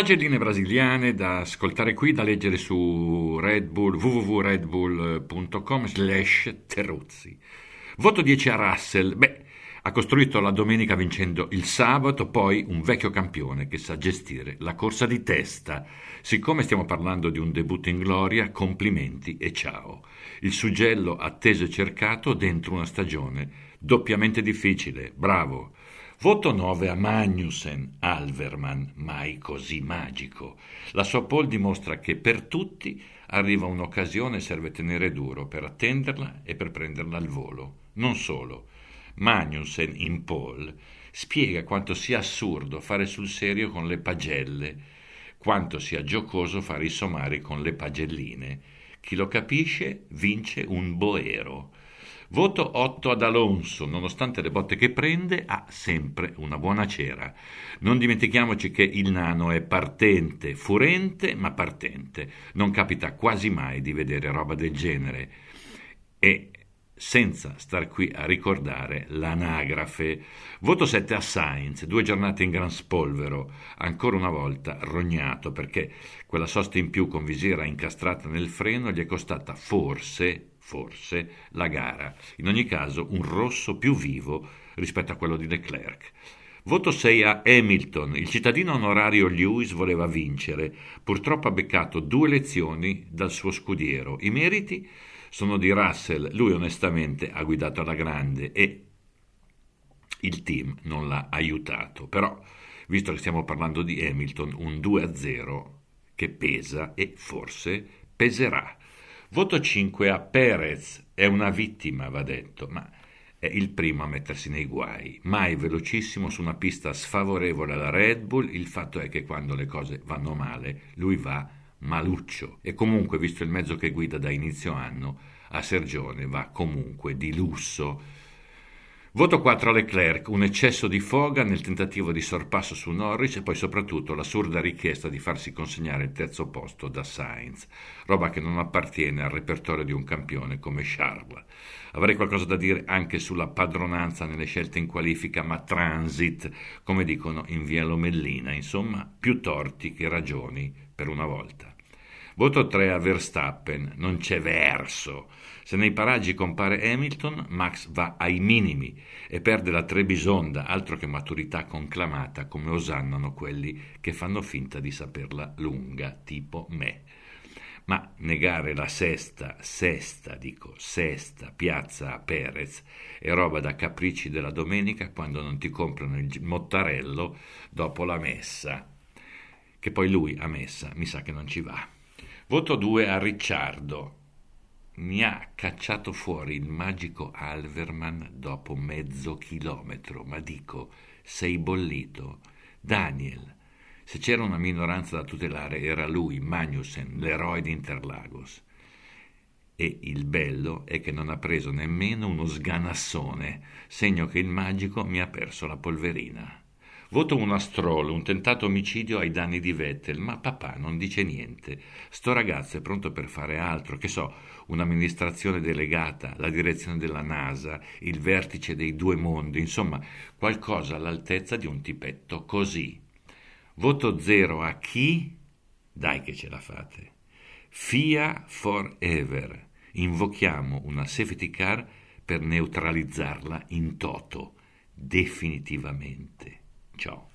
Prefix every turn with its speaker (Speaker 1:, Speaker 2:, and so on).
Speaker 1: Pagelline brasiliane da ascoltare qui, da leggere su Red Bull, www.redbull.com slash Terruzzi. Voto 10 a Russell. Beh, ha costruito la domenica vincendo il sabato, poi un vecchio campione che sa gestire la corsa di testa. Siccome stiamo parlando di un debutto in gloria, complimenti e ciao. Il suggello atteso e cercato dentro una stagione doppiamente difficile. Bravo. Voto 9 a Magnussen, Alverman, mai così magico. La sua pole dimostra che per tutti arriva un'occasione e serve tenere duro per attenderla e per prenderla al volo. Non solo. Magnussen in pole spiega quanto sia assurdo fare sul serio con le pagelle, quanto sia giocoso fare i somari con le pagelline. Chi lo capisce vince un boero. Voto 8 ad Alonso, nonostante le botte che prende, ha sempre una buona cera. Non dimentichiamoci che il nano è partente, furente, ma partente. Non capita quasi mai di vedere roba del genere. E senza star qui a ricordare l'anagrafe. Voto 7 a Sainz, due giornate in gran spolvero, ancora una volta rognato perché quella sosta in più con visiera incastrata nel freno gli è costata forse forse, la gara. In ogni caso un rosso più vivo rispetto a quello di Leclerc. Voto 6 a Hamilton. Il cittadino onorario Lewis voleva vincere. Purtroppo ha beccato due lezioni dal suo scudiero. I meriti sono di Russell. Lui onestamente ha guidato alla grande e il team non l'ha aiutato. Però, visto che stiamo parlando di Hamilton, un 2 a 0 che pesa e forse peserà. Voto 5 a Perez, è una vittima, va detto, ma è il primo a mettersi nei guai. Mai velocissimo su una pista sfavorevole alla Red Bull, il fatto è che quando le cose vanno male, lui va maluccio. E comunque, visto il mezzo che guida da inizio anno, a Sergione va comunque di lusso Voto 4 a Leclerc, un eccesso di foga nel tentativo di sorpasso su Norris e poi soprattutto l'assurda richiesta di farsi consegnare il terzo posto da Sainz, roba che non appartiene al repertorio di un campione come Charles. Avrei qualcosa da dire anche sulla padronanza nelle scelte in qualifica, ma transit, come dicono in via Lomellina, insomma, più torti che ragioni per una volta. Voto 3 a Verstappen, non c'è verso. Se nei paraggi compare Hamilton, Max va ai minimi e perde la Trebisonda, altro che maturità conclamata come osannano quelli che fanno finta di saperla lunga, tipo me. Ma negare la sesta, sesta, dico, sesta piazza a Perez è roba da capricci della domenica quando non ti comprano il mottarello dopo la messa. Che poi lui a messa mi sa che non ci va. Voto 2 a Ricciardo. Mi ha cacciato fuori il magico Alverman dopo mezzo chilometro, ma dico, sei bollito. Daniel, se c'era una minoranza da tutelare era lui, Magnussen, l'eroe di Interlagos. E il bello è che non ha preso nemmeno uno sganassone, segno che il magico mi ha perso la polverina. Voto uno a Stroll, un tentato omicidio ai danni di Vettel, ma papà non dice niente. Sto ragazzo è pronto per fare altro, che so, un'amministrazione delegata, la direzione della NASA, il vertice dei due mondi, insomma, qualcosa all'altezza di un tipetto così. Voto zero a chi? Dai che ce la fate. FIA forever. Invochiamo una safety car per neutralizzarla in toto, definitivamente. Ciao.